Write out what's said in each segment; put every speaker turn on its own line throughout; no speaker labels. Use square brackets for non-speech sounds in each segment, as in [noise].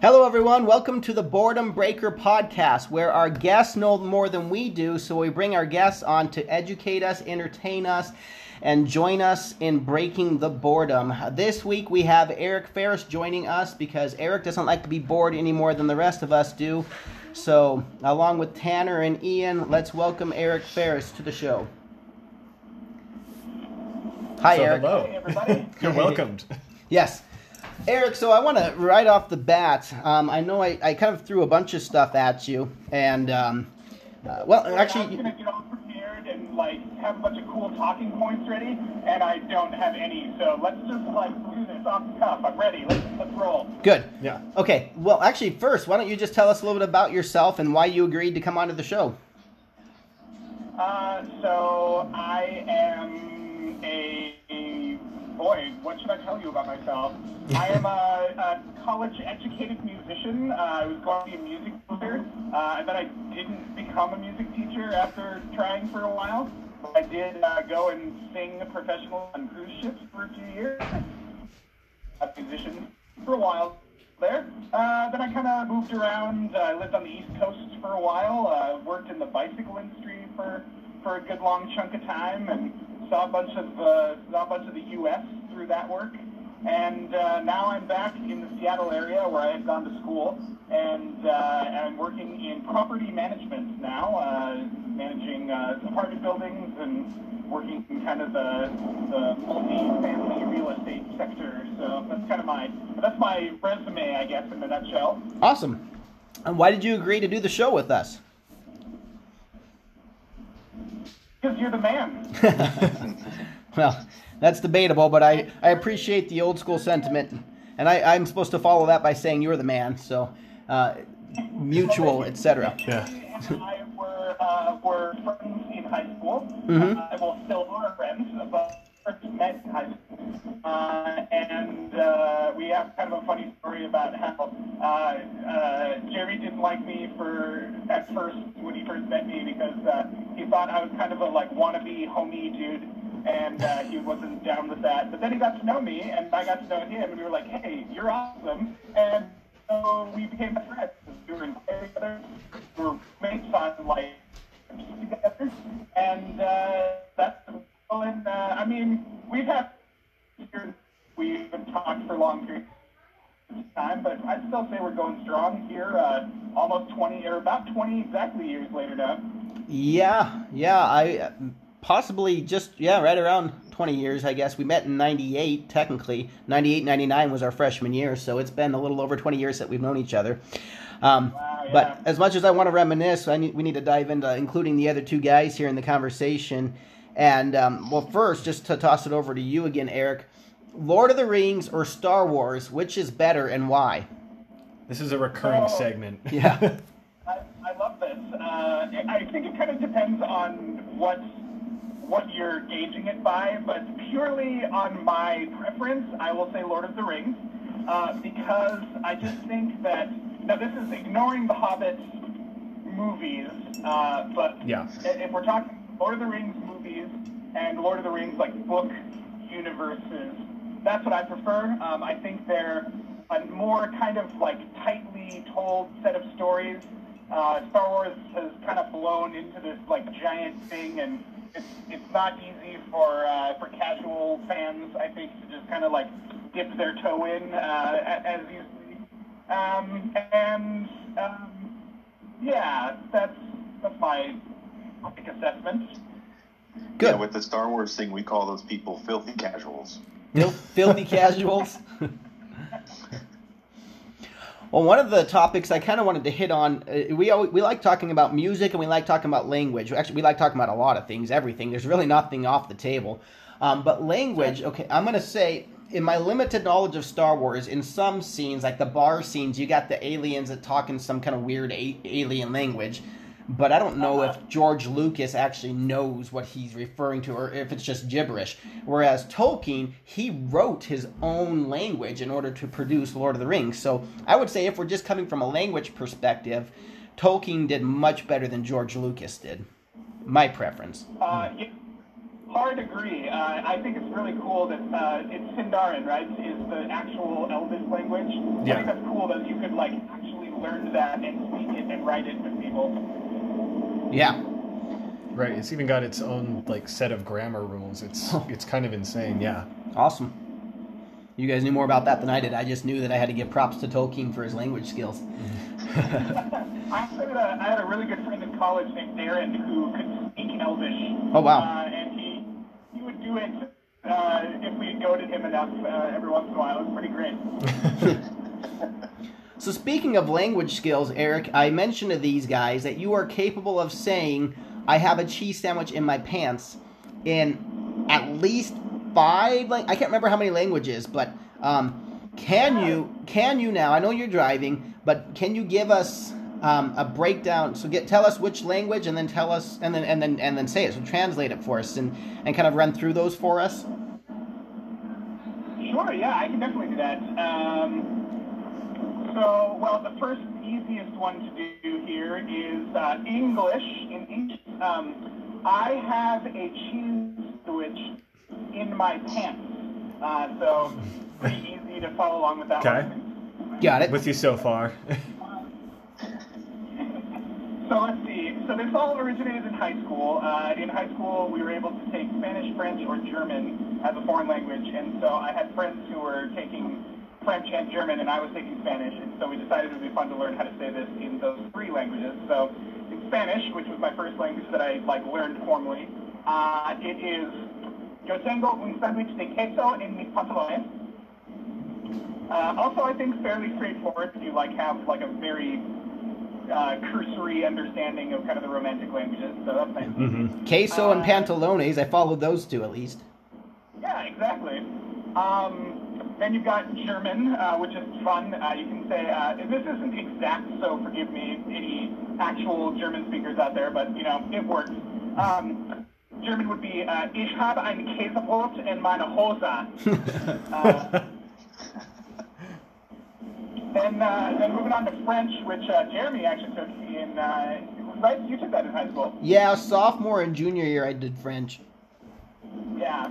Hello, everyone. Welcome to the Boredom Breaker podcast, where our guests know more than we do, so we bring our guests on to educate us, entertain us, and join us in breaking the boredom. This week we have Eric Ferris joining us because Eric doesn't like to be bored any more than the rest of us do. So, along with Tanner and Ian, let's welcome Eric Ferris to the show. Hi,
So
Eric.
hello.
Hey, everybody. [laughs]
You're welcomed.
Yes. Eric, so I want to right off the bat. Um, I know I, I kind of threw a bunch of stuff at you, and um, uh, well,
I was
actually,
gonna get all prepared and like have a bunch of cool talking points ready, and I don't have any. So let's just like do this off the cuff. I'm ready. Let's let's roll.
good.
Yeah.
Okay. Well, actually, first, why don't you just tell us a little bit about yourself and why you agreed to come onto the show?
Uh, so I am a, a boy. What should I tell you about myself? I am a, a college-educated musician. Uh, I was going to be a music teacher, uh, and then I didn't become a music teacher after trying for a while. I did uh, go and sing professional on cruise ships for a few years. A musician for a while there. Uh, then I kind of moved around. I lived on the East Coast for a while. Uh, worked in the bicycle industry for for a good long chunk of time, and saw a bunch of uh, saw a bunch of the U.S. through that work. And uh, now I'm back in the Seattle area where I had gone to school, and uh, I'm working in property management now, uh, managing uh, apartment buildings and working in kind of the, the multi-family real estate sector. So that's kind of my that's my resume, I guess, in a nutshell.
Awesome. And why did you agree to do the show with us?
Because you're the man. [laughs]
Well, that's debatable, but I, I appreciate the old school sentiment, and I, I'm supposed to follow that by saying you're the man. So, uh, mutual, etc.
Yeah.
I were uh, were friends in high school.
Mhm.
Uh, well, still are friends, but first met in high school. Uh, and uh, we have kind of a funny story about how uh, uh, Jerry didn't like me for at first when he first met me because uh, he thought I was kind of a like wannabe homie dude. And uh, he wasn't down with that. But then he got to know me, and I got to know him, and we were like, "Hey, you're awesome!" And so we became friends. We were in together. We were mates on like together, and that's and uh, I mean we've had we haven't talked for a long periods of time, but I'd still say we're going strong here. Uh, almost 20 or about 20 exactly years later now.
Yeah, yeah. I possibly just yeah, right around 20 years, I guess. We met in 98 technically. 98 99 was our freshman year, so it's been a little over 20 years that we've known each other. Um,
Wow, yeah.
But as much as I want to reminisce, I need, we need to dive into including the other two guys here in the conversation. And um, well, first, just to toss it over to you again, Eric. Lord of the Rings or Star Wars, which is better and why?
This is a recurring
Oh.
segment. [laughs]
Yeah.
I, I love this. Uh, I think it kind of depends on what what you're gauging it by, but purely on my preference, I will say Lord of the Rings, uh, because I just think that now this is ignoring the Hobbit movies, uh, but
Yeah.
if we're talking Lord of the Rings movies and Lord of the Rings like book universes, that's what I prefer. Um, I think they're a more kind of like tightly told set of stories. Uh, Star Wars has kind of blown into this like giant thing, and it's it's not easy for uh, for casual fans, I think, to just kind of like dip their toe in uh, as easily. Um, and um, yeah, that's that's my quick assessment.
Good.
Yeah, with the Star Wars thing, we call those people filthy casuals.
Fil- filthy [laughs] casuals. well, one of the topics I kind of wanted to hit on, uh, we always, we like talking about music and we like talking about language. Actually, we like talking about a lot of things, everything. There's really nothing off the table. Um, but language, okay, I'm gonna say. In my limited knowledge of Star Wars, in some scenes, like the bar scenes, you got the aliens that talk in some kind of weird a- alien language but I don't know if George Lucas actually knows what he's referring to or if it's just gibberish. Whereas Tolkien, he wrote his own language in order to produce Lord of the Rings. So I would say if we're just coming from a language perspective, Tolkien did much better than George Lucas did. My preference.
Uh, yeah, hard agree. Uh, I think it's really cool that uh, it's Sindarin, right? Is the actual Elvish language.
Yeah.
I think that's cool that you could like actually learn that and speak it and write it with people.
Yeah.
Right. It's even got its own like set of grammar rules. It's it's kind of insane. Yeah.
Awesome. You guys knew more about that than I did. I just knew that I had to give props to Tolkien for his language skills. [laughs]
I had, a, I had a really good friend in college named Darren who could speak Elvish.
Oh, wow.
Uh, and he he would do it uh, if we goaded him enough uh, every once in a while. It was pretty great. [laughs]
So speaking of language skills, Eric, I mentioned to these guys that you are capable of saying, "I have a cheese sandwich in my pants," in at least five. Like I can't remember how many languages, but um, can you can you now? I know you're driving, but can you give us um, a breakdown? So get tell us which language, and then tell us, and then and then and then say it. So translate it for us, and and kind of run through those for us.
Sure, yeah, I can definitely do that. Um, so, well, the first easiest one to do here is uh, English. In English, um, I have a cheese sandwich in my pants. Uh, so, pretty easy to follow along with that
Okay.
one.
Got it.
With you so far.
So let's see. So this all originated in high school. Uh, in high school, we were able to take Spanish, French, or German as a foreign language, and so I had friends who were taking French and German, and I was taking Spanish, and so we decided it would be fun to learn how to say this in those three languages. So in Spanish, which was my first language that I like learned formally, uh, it is Yo tengo un sándwich de queso en mis pantalones. Uh, also, I think fairly straightforward if you like have like a very uh, cursory understanding of kind of the romantic languages. So that's nice.
hmm
Queso and
Uh,
pantalones. I followed those two at least.
Yeah, exactly. Um, then you've got German, uh, which is fun. Uh, you can say uh, this isn't exact, so forgive me, any actual German speakers out there, but you know it works. Um, German would be uh, Ich habe ein Käsebrot in meine Hose. Uh, [laughs] then, uh, then moving on to French, which uh, Jeremy actually took in, uh, right? You took that in high school.
Yeah, sophomore and junior year I did French.
Yeah.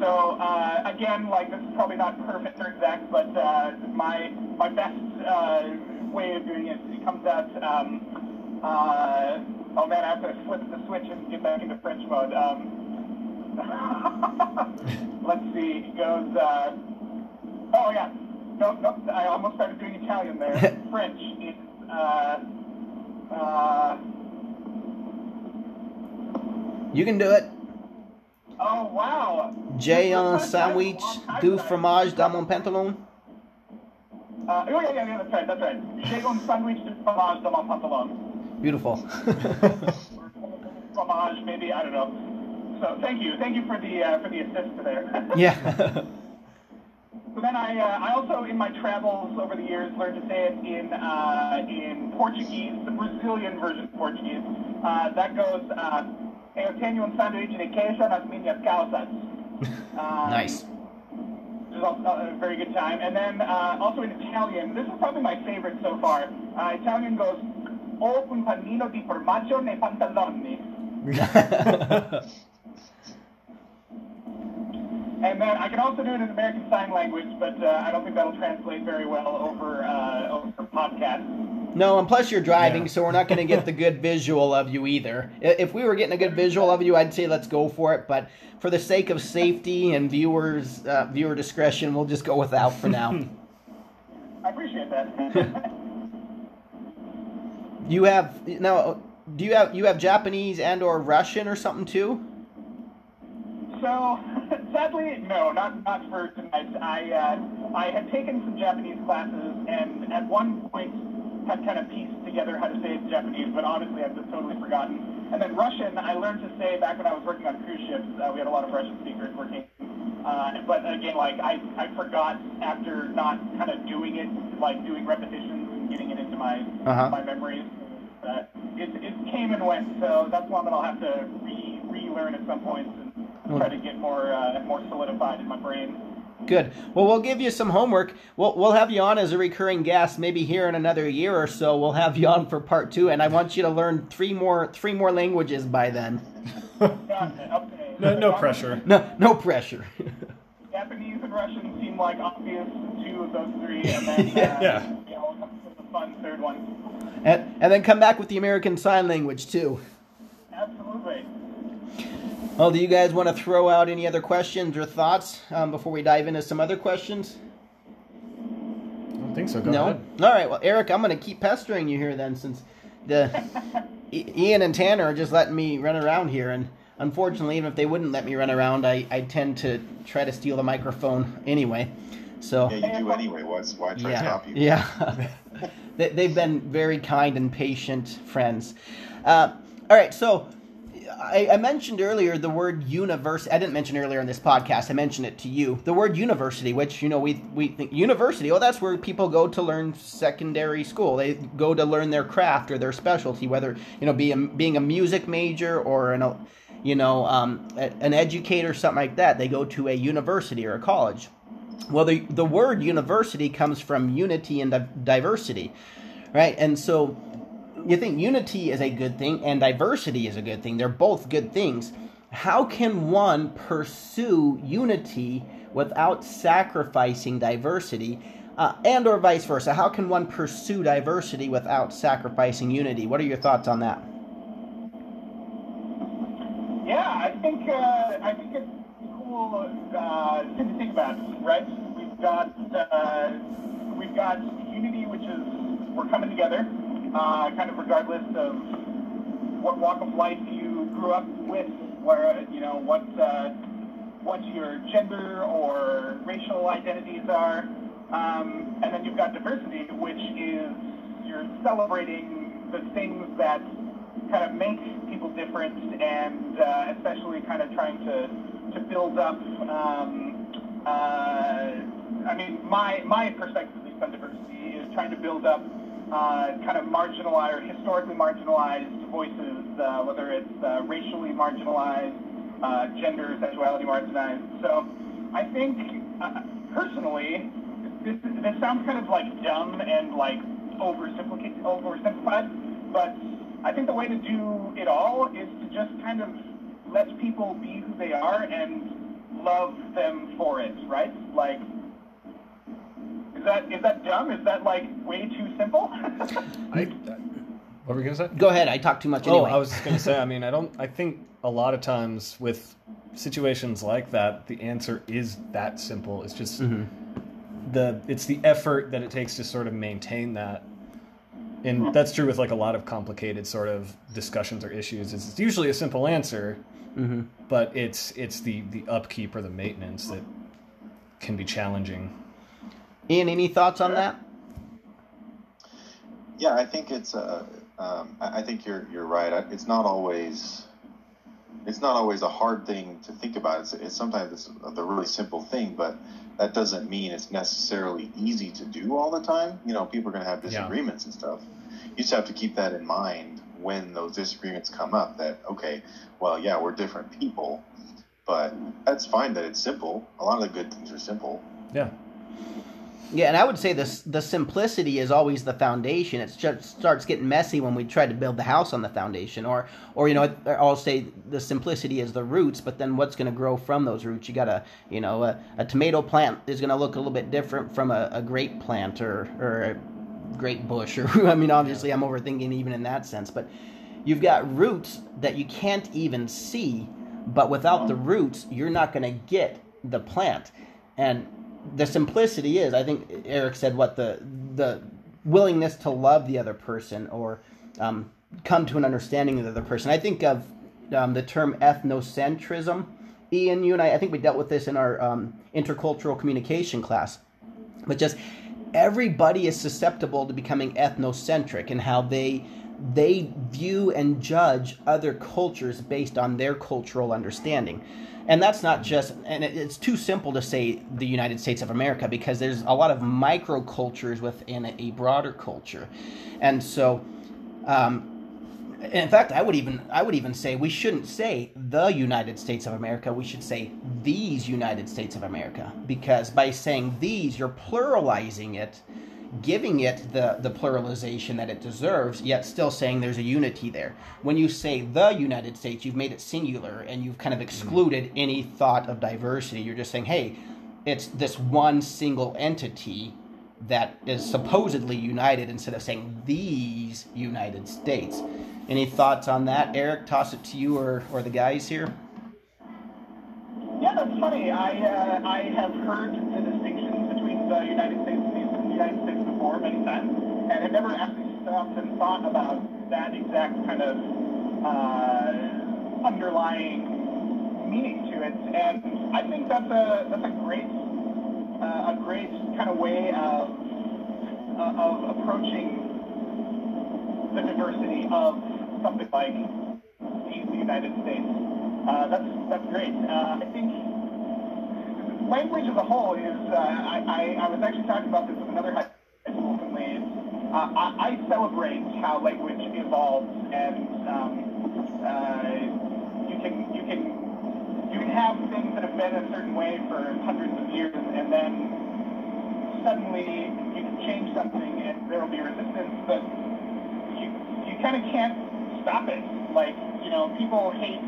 So uh, again, like this is probably not perfect or exact, but uh, my my best uh, way of doing it, it comes out. Um, uh, oh man, I have to flip the switch and get back into French mode. Um, [laughs] let's see. It goes. Uh, oh yeah. No, no. I almost started doing Italian there. [laughs] French. It's. Uh, uh,
You can do it.
Oh wow.
J'ai un
This was a
sandwich du fromage dans mon pantalon.
Uh, oh, yeah, yeah, yeah, that's right, that's right. J'ai un sandwich de fromage dans mon pantalon.
Beautiful.
Fromage, maybe, I don't know. So thank you, thank you for the uh, for the assist there. [laughs]
yeah.
so then I uh, I also in my travels over the years learned to say it in uh, in Portuguese, the Brazilian version of Portuguese. Uh, that goes. Uh, Tenho um sanduíche de queijo nas minhas calças. Um,
nice.
which is also a very good time. And then uh, also in Italian, this is probably my favorite so far. Uh, Italian goes, Ho un panino di formaggio nei pantaloni. [laughs] And then I can also do it in American Sign Language, but uh, I don't think that'll translate very well over uh, over podcast.
No, and plus you're driving,
Yeah.
so we're not going to get the good visual of you either. If we were getting a good visual of you, I'd say let's go for it. But for the sake of safety and viewers uh, viewer discretion, we'll just go without for now. [laughs]
I appreciate that. [laughs]
you have now. Do you have you have Japanese and or Russian or something too?
So, [laughs] sadly, no, not not for tonight. I uh, I had taken some Japanese classes, and at one point had kind of pieced together how to say it in Japanese, but honestly, I've just totally forgotten. And then Russian, I learned to say back when I was working on cruise ships. Uh, we had a lot of Russian speakers working. Uh, but again, like I, I forgot after not kind of doing it, like doing repetitions and getting it into my
Uh-huh.
my memories. Uh, it, it came and went, so that's one that I'll have to re relearn at some point and try to get more uh, more solidified in my brain.
Good. Well, we'll give you some homework. We'll, we'll have you on as a recurring guest. Maybe here in another year or so, we'll have you on for part two. And I want you to learn three more three more languages by then.
Got it. Okay.
No, no pressure.
No, no pressure.
Japanese and Russian seem like obvious two of those three, and then [laughs] uh,
Yeah.
Yeah.
you know,
And, and then come back with the American Sign Language too.
Absolutely.
Well, do you guys want to throw out any other questions or thoughts um, before we dive into some other questions?
I don't think so. Go
no.
ahead.
All right. Well, Eric, I'm going to keep pestering you here then, since the [laughs] Ian and Tanner are just letting me run around here, and unfortunately, even if they wouldn't let me run around, I, I tend to try to steal the microphone anyway. So
Yeah, you do anyway. Why, why try to stop you?
yeah. [laughs] they, they've been very kind and patient friends. Uh, all right, so I, I mentioned earlier the word university. I didn't mention earlier in this podcast. I mentioned it to you. The word university, which you know we we think university. Oh, that's where people go to learn secondary school. They go to learn their craft or their specialty, whether you know be a, being a music major or an you know um, an educator, or something like that. They go to a university or a college. Well, the, the word university comes from unity and diversity, right? And so you think unity is a good thing and diversity is a good thing. They're both good things. How can one pursue unity without sacrificing diversity? Uh, and or vice versa. How can one pursue diversity without sacrificing unity? What are your thoughts on that?
Yeah, I think uh, I think it's cool uh, to think about, right? We've got uh, we've got unity, which is we're coming together, uh, kind of regardless of what walk of life you grew up with, where you know what uh, what your gender or racial identities are, um, and then you've got diversity, which is you're celebrating the things that kind of make people different, and uh, especially kind of trying to to build up. Um, uh, I mean, my my perspective on diversity is trying to build up uh, kind of marginalized or historically marginalized voices, uh, whether it's uh, racially marginalized, uh, gender, sexuality marginalized. So I think uh, personally, this, this sounds kind of like dumb and like oversimplified, oversimplified, but I think the way to do it all is to just kind of let people be who they are and love them for it, right? Like, is that is that dumb? Is that like way too simple? [laughs]
I, what were we gonna say?
Go ahead. I talk too much oh, anyway.
Oh, I was just gonna say. I mean, I don't. I think a lot of times with situations like that, the answer is that simple. It's just mm-hmm. the it's the effort that it takes to sort of maintain that. And hmm. that's true with like a lot of complicated sort of discussions or issues. It's, it's usually a simple answer, mm-hmm. but it's it's the the upkeep or the maintenance that can be challenging.
Ian, any thoughts on that?
Yeah, I think it's. Uh, um, I think you're you're right. It's not always. It's not always a hard thing to think about. It's, it's sometimes it's the really simple thing, but that doesn't mean it's necessarily easy to do all the time. You know, people are going to have
Yeah.
disagreements and stuff. You just have to keep that in mind when those disagreements come up. That okay, well, yeah, we're different people, but that's fine that it's simple. A lot of the good things are simple.
Yeah.
Yeah, and I would say this the simplicity is always the foundation. It just starts getting messy when we try to build the house on the foundation, or or you know, I'll say the simplicity is the roots, but then what's going to grow from those roots? You got a you know a, a tomato plant is going to look a little bit different from a, a grape plant or or a grape bush, or [laughs] I mean, obviously I'm overthinking even in that sense, but you've got roots that you can't even see, but without the roots, you're not going to get the plant, and the simplicity is i think eric said what the the willingness to love the other person or um, come to an understanding of the other person. I think of um, the term ethnocentrism. Ian you and i i think we dealt with this in our um, intercultural communication class but just everybody is susceptible to becoming ethnocentric and how they they view and judge other cultures based on their cultural understanding and that's not just and it's too simple to say the united states of america because there's a lot of microcultures within a broader culture and so um, in fact, I would even I would even say we shouldn't say the United States of America. We should say these United States of America because by saying these, you're pluralizing it, giving it the the pluralization that it deserves, yet still saying there's a unity there. When you say the United States, you've made it singular and you've kind of excluded any thought of diversity. You're just saying, hey, it's this one single entity that is supposedly united instead of saying these United States. Any thoughts on that, Eric? Toss it to you or, or the guys here.
Yeah, that's funny. I uh, I have heard the distinction between the United States and the United States before many times, and have never actually stopped and thought about that exact kind of uh, underlying meaning to it. And I think that's a that's a great uh, a great kind of way of uh, of approaching the diversity of something like the United States. Uh, that's that's great. Uh, I think language as a whole is. Uh, I, I, I was actually talking about this with another. Uh, I, I celebrate how language evolves, and um, uh, you can you can you can have things that have been a certain way for hundreds of years, and then suddenly you can change something, and there will be resistance, but you you kind of can't stop it. Like you know, people hate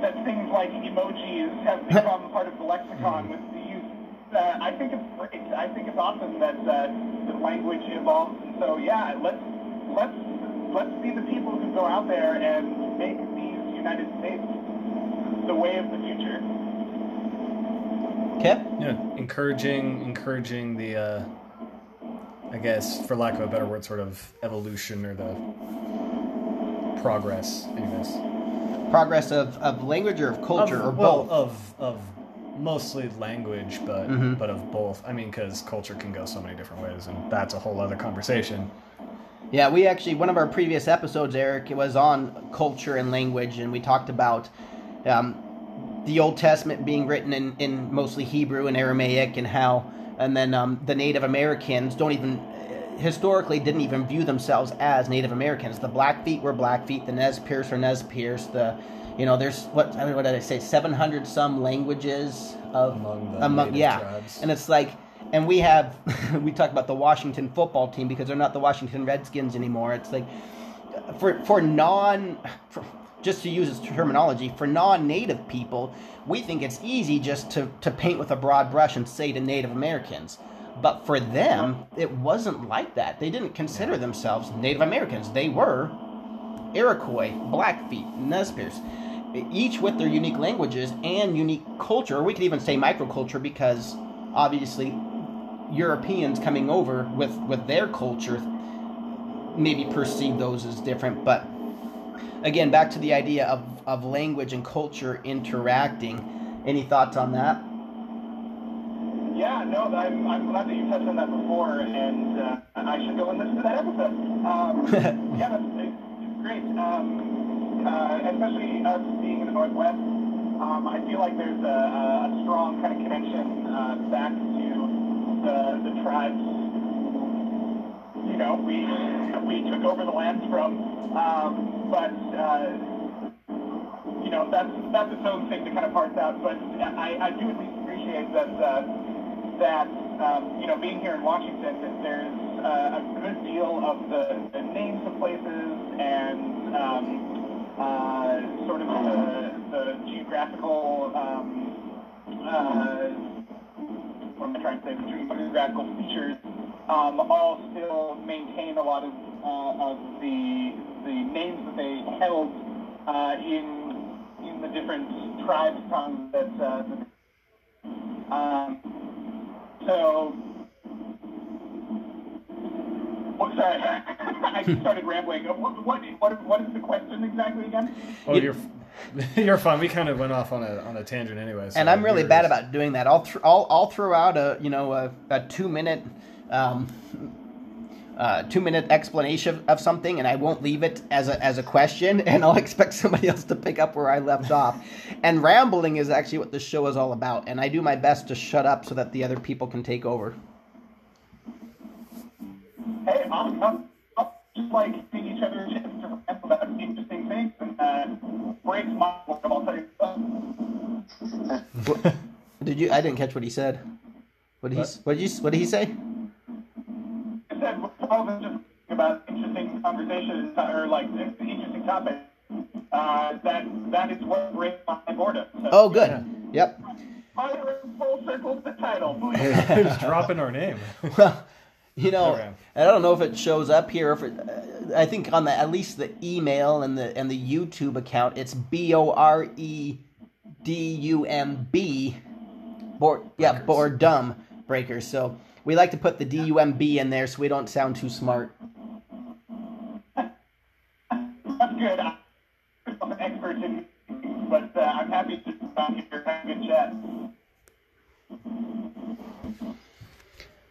that things like emojis have [laughs] become part of the lexicon with the use. Uh, I think it's great. I think it's awesome that uh, language evolves. And so yeah, let's let's let's be the people who go out there and make these United States the way of the future.
Kip?
Yeah, encouraging, encouraging the, uh, I guess, for lack of a better word, sort of evolution or the progress, anyways.
Progress of, of language or of culture
of,
or
well,
both?
of of mostly language, but
Mhm.
but of both. I mean, because culture can go so many different ways, and that's a whole other conversation.
Yeah, we actually one of our previous episodes, Eric, it was on culture and language, and we talked about um, the Old Testament being written in, in mostly Hebrew and Aramaic, and how, and then um, the Native Americans don't even historically didn't even view themselves as Native Americans. The Blackfeet were Blackfeet, the Nez Perce were Nez Perce. The you know, there's what I mean, what did I say? Seven hundred some languages of
Among the
among yeah,
tribes.
and it's like, and we have [laughs] we talk about the Washington football team because they're not the Washington Redskins anymore. It's like for for non for, just to use its terminology for non-native people, we think it's easy just to to paint with a broad brush and say to Native Americans. But for them, it wasn't like that. They didn't consider themselves Native Americans. They were Iroquois, Blackfeet, Nez Perce, each with their unique languages and unique culture. We could even say microculture because obviously Europeans coming over with, with their culture maybe perceive those as different. But again, back to the idea of, of language and culture interacting. Any thoughts on that?
Yeah, no, I'm, I'm glad that you touched on that before, and uh, I should go and listen to that episode. Um, [laughs] yeah, that's it's great. Um, uh, especially us being in the Northwest, um, I feel like there's a, a strong kind of connection uh, back to the, the tribes. You know, we we took over the lands from, um, but uh, you know that's that's its own thing to kind of parse out. But I, I do at least appreciate that. Uh, that um, you know, being here in Washington, that there's uh, a good deal of the, the names of places and um, uh, sort of the, the geographical, um, uh, what am I trying to say, the geographical features um, all still maintain a lot of, uh, of the, the names that they held uh, in, in the different tribes tongues that, uh, that um, so, oh, sorry, [laughs] I just started rambling. What, what, what, what is the question exactly again?
Oh,
You-
you're [laughs] you're fine. We kind of went off on a on a tangent anyway. so
and I'm really bad about doing that. I'll th- I'll, I'll throw out a you know a, a two minute um, uh, two minute explanation of something, and I won't leave it as a as a question, and I'll [laughs] expect somebody else to pick up where I left off. And rambling is actually what this show is all about, and I do my best to shut up so that the other people can take over.
Hey, I'm, I'm, I'm just like giving each other a chance to rant about interesting things and uh, breaks my heart, I'll tell you that.
Did you? I didn't catch what he said. What did he?
What?
What did you? What did he say?
I said, rather than just about interesting conversations or like interesting topics, uh, that that is what breaks my boredom. So,
Oh, good. Yep.
Tyler full circle the title, please. [laughs]
Who's dropping our name?
Well, you know,
Okay.
I don't know if it shows up here. If it, uh, I think on the at least the email and the and the YouTube account, it's B O R E D U M B, board yeah, boredom breakers. So we like to put the D U M B in there so we don't sound too smart.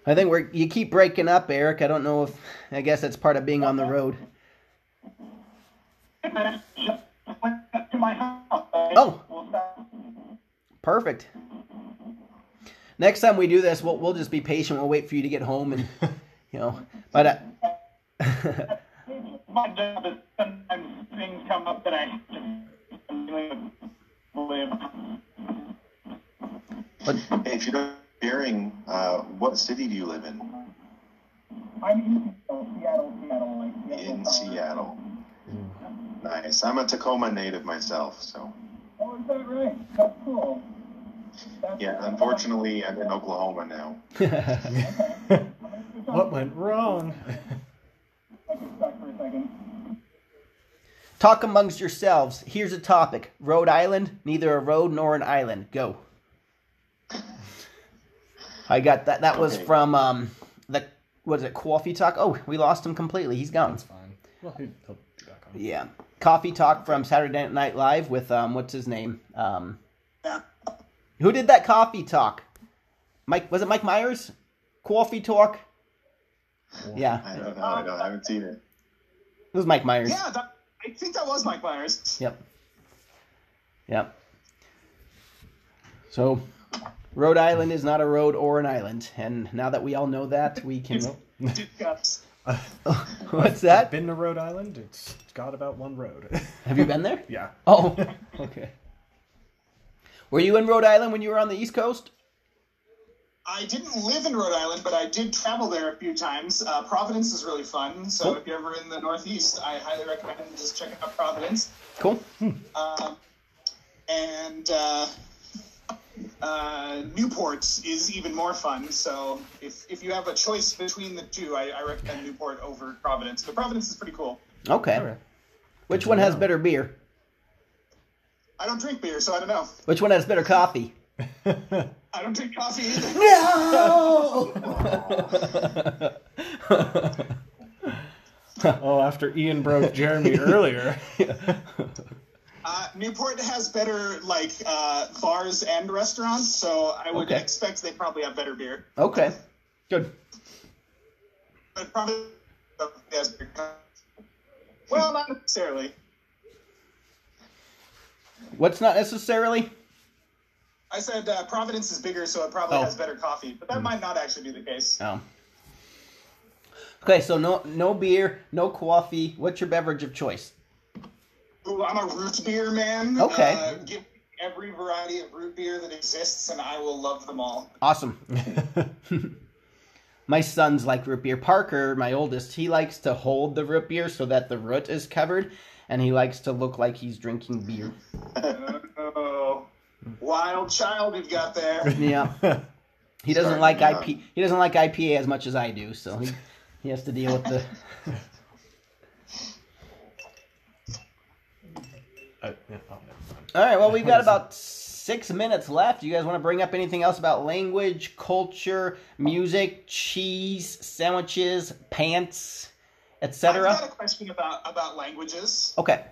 I think we're you keep breaking up, Eric. I don't know if I guess that's part of being on the road.
I just went up to my house.
Oh. Perfect. Next time we do this, we'll we'll just be patient. We'll wait for you to get home and [laughs] you know. But uh,
My job is sometimes things come up that I have to live.
but
if you're not hearing, uh, what city do you live in?
I'm in Seattle, Seattle, like Seattle.
In Seattle. Nice. I'm a Tacoma native myself, so
Oh, is that right? That's cool. That's
yeah. Unfortunately, I'm in Oklahoma now. [laughs] [laughs]
what went wrong? [laughs]
I could stuck for a second.
Talk amongst yourselves. Here's a topic: Rhode Island, neither a road nor an island. Go. I got that. That was
Okay.
from um the what is it? Coffee talk. Oh, we lost him completely. He's gone.
That's fine. Well, he- he'll be back on.
Yeah, coffee talk from Saturday Night Live with um what's his name? Um, who did that coffee talk? Mike was it Mike Myers? Coffee talk. Yeah,
I don't know. I, don't, I haven't seen it.
it was Mike Myers.
Yeah, that, I think that was Mike Myers.
Yep. Yep. So, Rhode Island is not a road or an island, and now that we all know that, we [laughs] can. [laughs] What's that?
Been to Rhode Island? It's got about one road. [laughs]
Have you been there?
yeah.
Oh, okay. Were you in Rhode Island when you were on the East Coast?
I didn't live in Rhode Island, but I did travel there a few times. Uh, Providence is really fun, so
Cool.
if you're ever in the Northeast, I highly recommend just checking out Providence.
Cool.
Um, and uh, uh, Newport is even more fun. So if, if you have a choice between the two, I, I recommend Newport over Providence. But Providence is pretty cool.
Okay.
All right.
Which one
to
has better beer?
I don't drink beer, so I don't know.
Which one has better coffee? [laughs]
I don't drink coffee either. [laughs]
Oh, after Ian broke Jeremy earlier. [laughs]
Uh, Newport has better like uh, bars and restaurants, so I would
Okay.
expect they probably have better beer.
okay. Good.
But probably. Well, not necessarily.
What's not necessarily?
I said uh, Providence is bigger, so it probably
Oh.
has better coffee, but that might not actually be the case.
Oh. Okay, so no no beer, no coffee. What's your beverage of choice?
Ooh, I'm a root beer man.
Okay.
Uh, give every variety of root beer that exists, and I will love them all.
Awesome. [laughs] my son's like root beer. Parker, my oldest, he likes to hold the root beer so that the root is covered, and he likes to look like he's drinking beer.
Oh, [laughs] wild child we've got there.
Yeah. He doesn't
Sorry,
like. IP. He doesn't like IPA as much as I do, so he, he has to deal with the. [laughs]
Uh, yeah, oh.
All right. Well, we've got about six minutes left. You guys want to bring up anything else about language, culture, music, cheese, sandwiches, pants,
I've
etc.?
got a question about about languages.
Okay.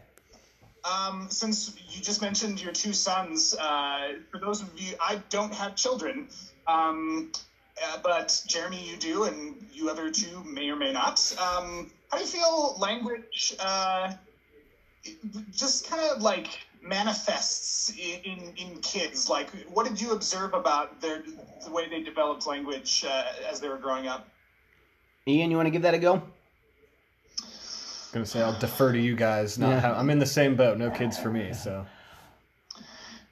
Um, since you just mentioned your two sons, uh, for those of you, I don't have children, um, uh, but Jeremy, you do, and you other two may or may not. Um, how do you feel language uh, just kind of like manifests in, in, in kids? Like, what did you observe about their the way they developed language uh, as they were growing up?
Ian, you want to give that a go?
I'm gonna say I'll defer to you guys. Not
Yeah.
have, I'm in the same boat. No kids for me. So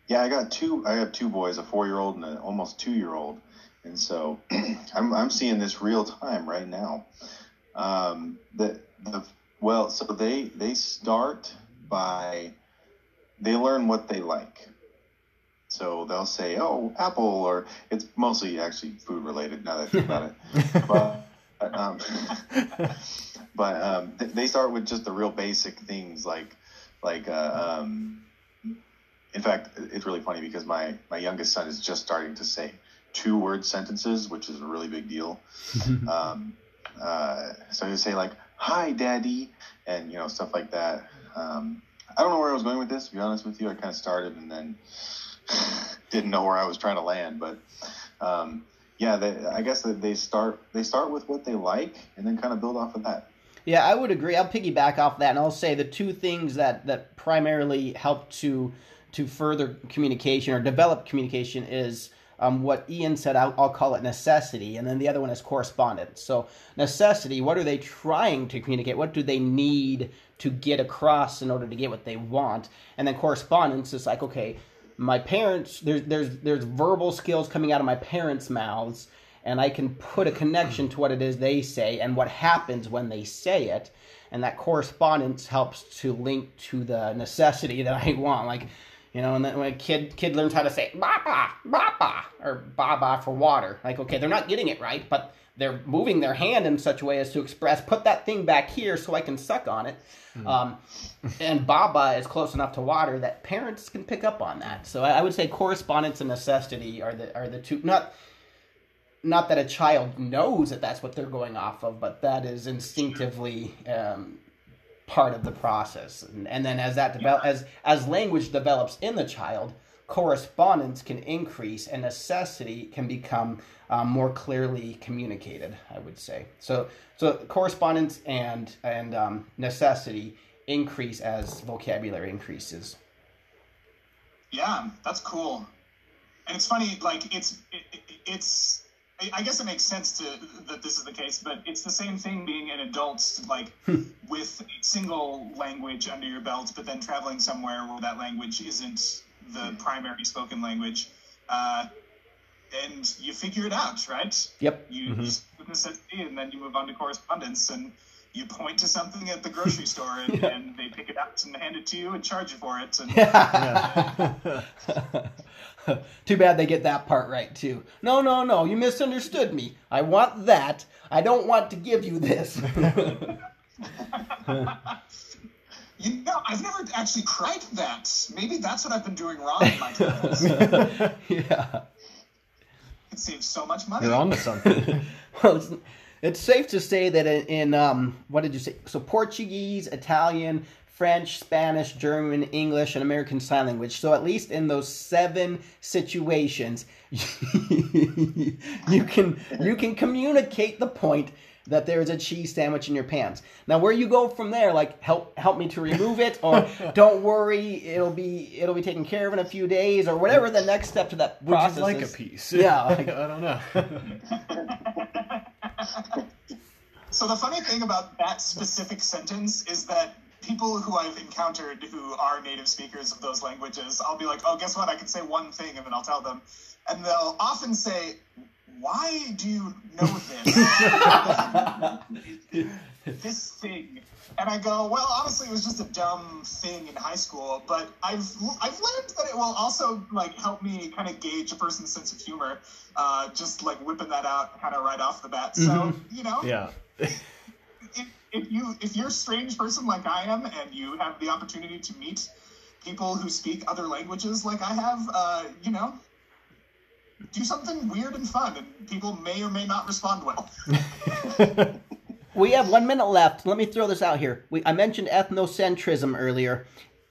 Yeah, I got two. I have two boys, a four-year-old and an almost two-year-old, and so [clears throat] I'm I'm seeing this real time right now. Um, the the well, so they they start by they learn what they like, so they'll say, "Oh, apple," or it's mostly actually food related. Now that I think about it, [laughs] but um, [laughs] but um, th- they start with just the real basic things like like uh, um, in fact, it's really funny because my my youngest son is just starting to say two word sentences, which is a really big deal. [laughs] um, uh, so he'll say like "Hi, Daddy," and you know stuff like that. Um, I don't know where I was going with this. To be honest with you, I kind of started and then [sighs] didn't know where I was trying to land. But um, yeah, they, I guess they start they start with what they like and then kind of build off of that.
Yeah, I would agree. I'll piggyback off that, and I'll say the two things that that primarily help to to further communication or develop communication is um, what Ian said. I'll, I'll call it necessity, and then the other one is correspondence. So necessity. What are they trying to communicate? What do they need to get across in order to get what they want? And then correspondence is like, okay, my parents. There's there's there's verbal skills coming out of my parents' mouths and I can put a connection to what it is they say and what happens when they say it. And that correspondence helps to link to the necessity that I want. Like, you know, and then when a kid kid learns how to say baba, baba, or baba for water, like, okay, they're not getting it right, but they're moving their hand in such a way as to express, put that thing back here so I can suck on it. Mm. Um, and baba is close enough to water that parents can pick up on that. So I, I would say correspondence and necessity are the are the two not not that a child knows that that's what they're going off of, but that is instinctively um, part of the process. And, and then as that develop, as as language develops in the child, correspondence can increase and necessity can become um, more clearly communicated. I would say so. So correspondence and and um, necessity increase as vocabulary increases.
Yeah, that's cool. And it's funny, like it's it, it's I guess it makes sense to that this is the case, but it's the same thing being an adult, like [laughs]
Hmm.
with a single language under your belt, but then traveling somewhere where that language isn't the primary spoken language, uh, and you figure it out, right?
Yep.
You
Mhm.
just necessity, and then you move on to correspondence, and you point to something at the grocery [laughs] store, and,
Yeah.
and they pick it up and hand it to you and charge you for it. And [laughs] [laughs]
Too bad they get that part right too. No, no, no, you misunderstood me. I want that. I don't want to give you this. [laughs]
You know, I've never actually tried that. Maybe that's what I've been doing wrong in my [laughs] travels.
yeah.
it saves so much money.
You're on to something.
Well, it's, it's safe to say that in, in um, what did you say? So Portuguese, Italian, French, Spanish, German, English, and American Sign Language. So at least in those seven situations, [laughs] you can you can communicate the point that there is a cheese sandwich in your pants. Now, where you go from there, like help help me to remove it, or [laughs] don't worry, it'll be it'll be taken care of in a few days, or whatever the next step to that
Would
process
you like
is.
a piece?
Yeah, [laughs]
I don't know.
So the funny thing about that specific sentence is that people who I've encountered who are native speakers of those languages, I'll be like, "Oh, guess what? I can say one thing," and then I'll tell them, and they'll often say, "Why do you know this? [laughs] this thing?" And I go, "Well, honestly, it was just a dumb thing in high school, but I've I've learned that it will also like help me kind of gauge a person's sense of humor, uh, just like whipping that out kind of right off the bat. So
Mhm.
you know,
yeah. [laughs]
if, you if you're a strange person like I am and you have the opportunity to meet people who speak other languages like I have, uh, you know, do something weird and fun, and people may or may not respond well. [laughs]
We have one minute left. Let me throw this out here. We, I mentioned ethnocentrism earlier.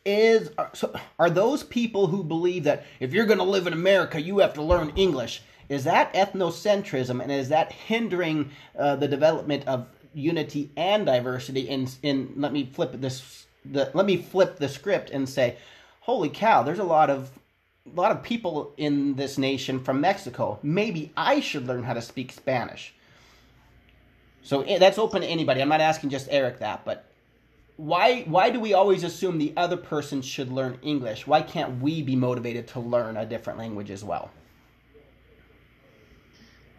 Is are, so, are those people who believe that if you're going to live in America, you have to learn English? Is that ethnocentrism, and is that hindering uh, the development of unity and diversity? In in let me flip this. The, let me flip the script and say, holy cow! There's a lot of a lot of people in this nation from Mexico. Maybe I should learn how to speak Spanish. So eh, that's open to anybody. I'm not asking just Eric that, but why why do we always assume the other person should learn English? Why can't we be motivated to learn a different language as well?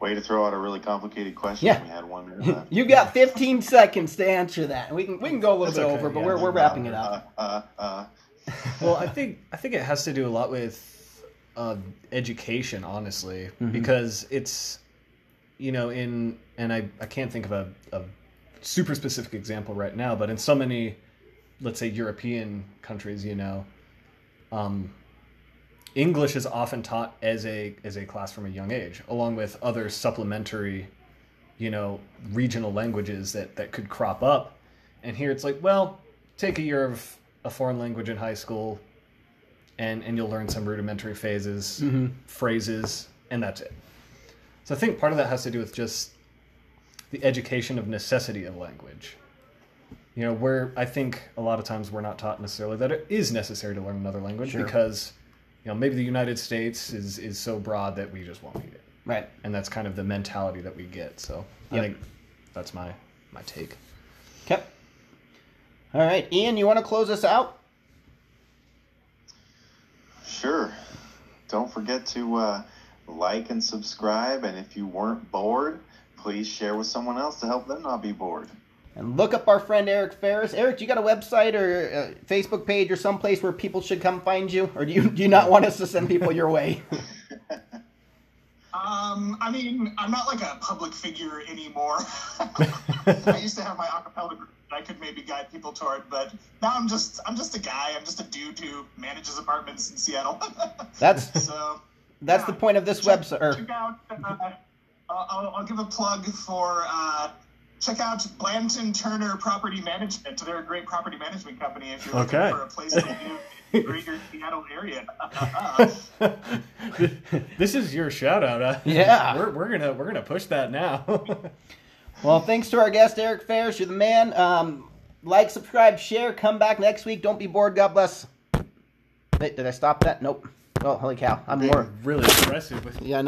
Way to throw out a really complicated question.
Yeah.
We had one minute [laughs] left.
You got 15 seconds to answer that. We can we can go a little
That's
bit
okay,
over, but
yeah.
we're we're wrapping it up.
Uh, uh, uh, [laughs]
well, I think I think it has to do a lot with uh, education, honestly, because it's you know in and I I can't think of a, a super specific example right now, but in so many, let's say European countries, you know, um, English is often taught as a as a class from a young age, along with other supplementary, you know, regional languages that that could crop up. And here it's like, well, take a year of a foreign language in high school, and and you'll learn some rudimentary phases, mm-hmm. phrases, and that's it. So I think part of that has to do with just the education of necessity of language. You know, where I think a lot of times we're not taught necessarily that it is necessary to learn another language
Sure.
because, know, maybe the United States is is so broad that we just won't need it,
Right.
and that's kind of the mentality that we get. So I
Yep.
think that's my my take.
Okay. All right, Ian, you want to close us out?
Sure. Don't forget to uh, like and subscribe. And if you weren't bored, please share with someone else to help them not be bored.
And look up our friend Eric Ferris. Eric, do you got a website or a Facebook page or someplace where people should come find you, or do you do you not want us to send people your way? [laughs]
Um, I mean, I'm not like a public figure anymore. [laughs] I used to have my acapella group that I could maybe guide people toward, but now I'm just I'm just a guy. I'm just a dude who manages apartments in Seattle. [laughs]
That's
so
that's the point of this website. Or,
check out. Uh, I'll, I'll give a plug for. Uh, check out Blanton Turner Property Management. They're a great property management company if you're looking
Okay.
for a place to live in the greater Seattle area. [laughs]
this is your shout out. Uh,
Yeah. [laughs]
we're, we're gonna we're gonna push that now. [laughs]
well, thanks to our guest Eric Ferris. You're the man. Um, like, subscribe, share. Come back next week. Don't be bored. God bless. Wait, did I stop that? Nope. Oh, holy cow! I'm more.
really aggressive. with
Yeah.